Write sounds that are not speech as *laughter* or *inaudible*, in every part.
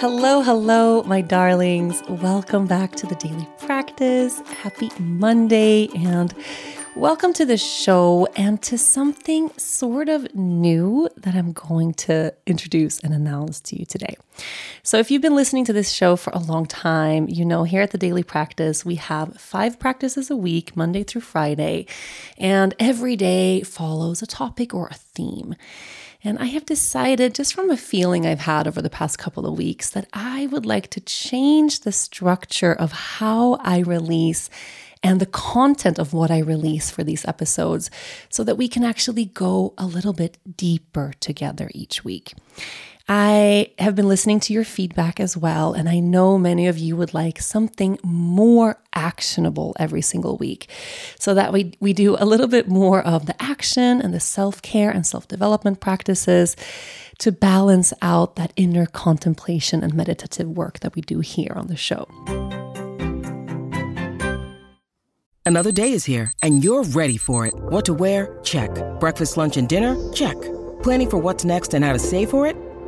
Hello, hello, my darlings. Welcome back to the daily practice. Happy Monday, and welcome to the show and to something sort of new that I'm going to introduce and announce to you today. So, if you've been listening to this show for a long time, you know here at the daily practice, we have five practices a week, Monday through Friday, and every day follows a topic or a theme. And I have decided, just from a feeling I've had over the past couple of weeks, that I would like to change the structure of how I release and the content of what I release for these episodes so that we can actually go a little bit deeper together each week. I have been listening to your feedback as well, and I know many of you would like something more actionable every single week so that we, we do a little bit more of the action and the self care and self development practices to balance out that inner contemplation and meditative work that we do here on the show. Another day is here, and you're ready for it. What to wear? Check. Breakfast, lunch, and dinner? Check. Planning for what's next and how to save for it?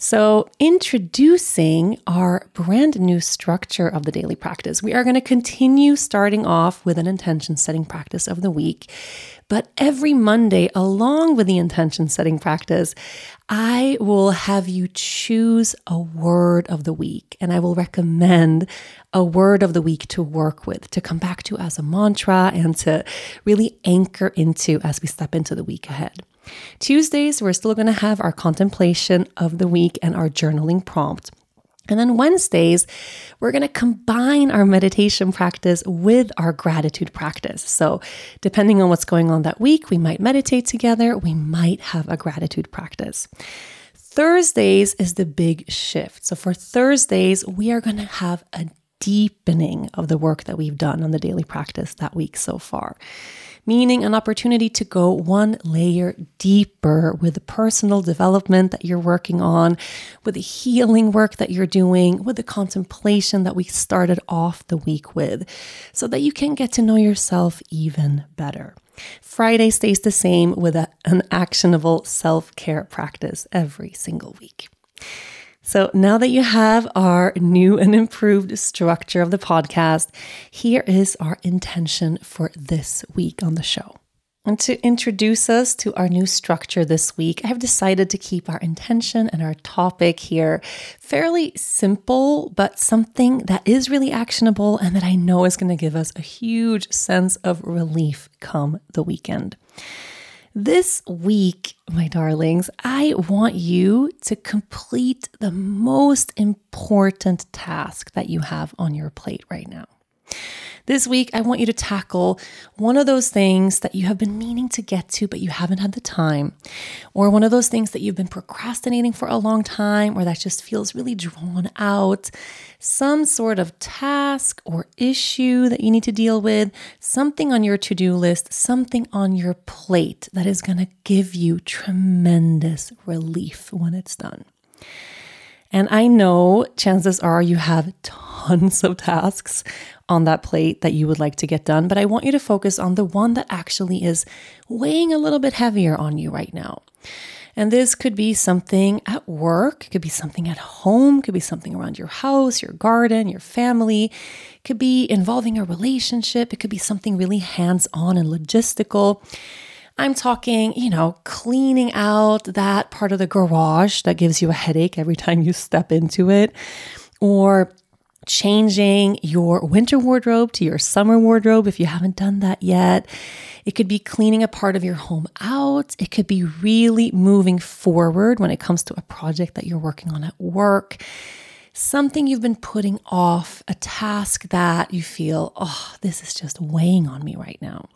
So, introducing our brand new structure of the daily practice, we are going to continue starting off with an intention setting practice of the week. But every Monday, along with the intention setting practice, I will have you choose a word of the week and I will recommend a word of the week to work with, to come back to as a mantra and to really anchor into as we step into the week ahead. Tuesdays, we're still going to have our contemplation of the week and our journaling prompt. And then Wednesdays, we're going to combine our meditation practice with our gratitude practice. So, depending on what's going on that week, we might meditate together, we might have a gratitude practice. Thursdays is the big shift. So, for Thursdays, we are going to have a deepening of the work that we've done on the daily practice that week so far meaning an opportunity to go one layer deeper with the personal development that you're working on, with the healing work that you're doing, with the contemplation that we started off the week with, so that you can get to know yourself even better. Friday stays the same with a, an actionable self care practice every single week. So now that you have our new and improved structure of the podcast, here is our intention for this week on the show. And to introduce us to our new structure this week, I have decided to keep our intention and our topic here fairly simple, but something that is really actionable and that I know is going to give us a huge sense of relief come the weekend. This week, my darlings, I want you to complete the most important task that you have on your plate right now. This week, I want you to tackle one of those things that you have been meaning to get to, but you haven't had the time, or one of those things that you've been procrastinating for a long time, or that just feels really drawn out. Some sort of task or issue that you need to deal with, something on your to do list, something on your plate that is going to give you tremendous relief when it's done. And I know chances are you have tons of tasks on that plate that you would like to get done, but I want you to focus on the one that actually is weighing a little bit heavier on you right now. And this could be something at work, could be something at home, could be something around your house, your garden, your family, could be involving a relationship, it could be something really hands on and logistical. I'm talking, you know, cleaning out that part of the garage that gives you a headache every *laughs* time you step into it, or changing your winter wardrobe to your summer wardrobe if you haven't done that yet. It could be cleaning a part of your home out. It could be really moving forward when it comes to a project that you're working on at work. Something you've been putting off, a task that you feel, oh, this is just weighing on me right now.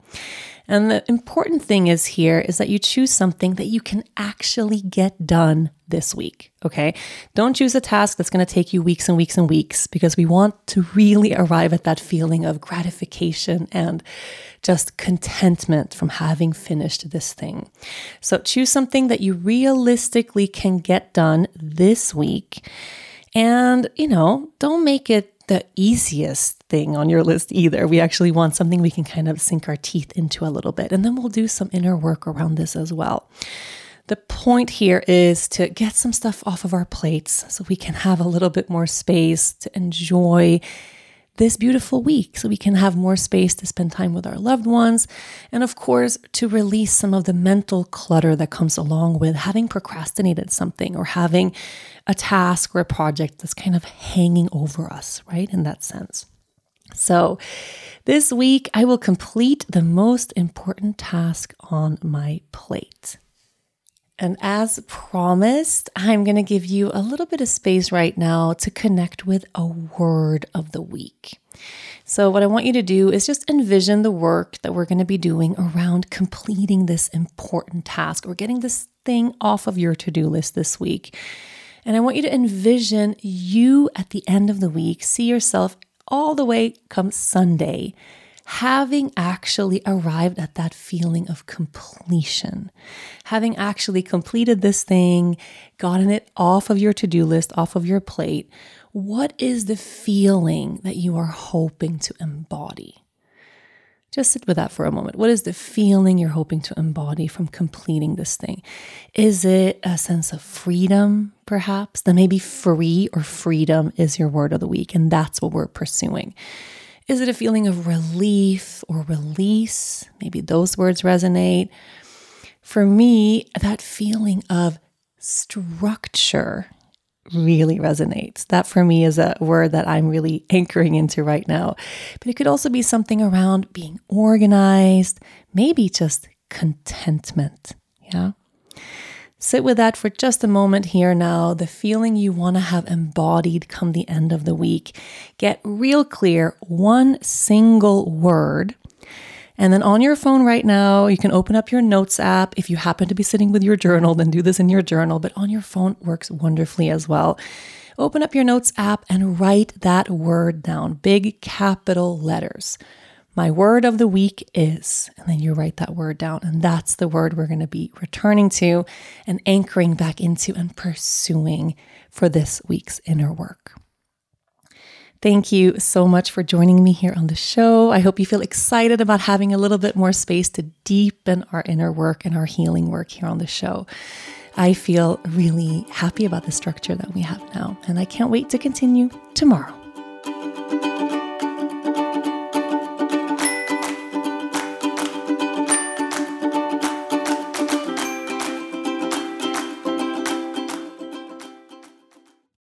And the important thing is here is that you choose something that you can actually get done this week. Okay. Don't choose a task that's to take you weeks and weeks and weeks because we want to really arrive at that feeling of gratification and just contentment from having finished this thing. So choose something that you realistically can get done this week. And, you know, don't make it the easiest thing on your list either. We actually want something we can kind of sink our teeth into a little bit. And then we'll do some inner work around this as well. The point here is to get some stuff off of our plates so we can have a little bit more space to enjoy this beautiful week so we can have more space to spend time with our loved ones. And of course, to release some of the mental clutter that comes along with having procrastinated something or having a task or a project that's kind of hanging over us, right? In that sense. So, this week I will complete the most important task on my plate. And as promised, I'm going to give you a little bit of space right now to connect with a word of the week. So, what I want you to do is just envision the work that we're going to be doing around completing this important task or getting this thing off of your to do list this week. And I want you to envision you at the end of the week, see yourself all the way come Sunday having actually arrived at that feeling of completion, having actually completed this thing, gotten it off of your to do list, off of your plate, what is the feeling that you are hoping to embody? Just sit with that for a moment. What is the feeling you're hoping to embody from completing this thing? Is it a sense of freedom, perhaps? Then maybe free or freedom is your word of the week, and that's what we're pursuing. Is it a feeling of relief or release? Maybe those words resonate. For me, that feeling of structure really resonates. That for me is a word that I'm really anchoring into right now. But it could also be something around being organized, maybe just contentment. Yeah. Sit with that for just a moment here now, the feeling you want to have embodied come the end of the week. Get real clear, one single word. And then on your phone right now, you can open up your notes app. If you happen to be sitting with your journal, then do this in your journal, but on your phone works wonderfully as well. Open up your notes app and write that word down, big capital letters. My word of the week is, and then you write that word down. And that's the word we're going to be returning to and anchoring back into and pursuing for this week's inner work. Thank you so much for joining me here on the show. I hope you feel excited about having a little bit more space to deepen our inner work and our healing work here on the show. I feel really happy about the structure that we have now, and I can't wait to continue tomorrow.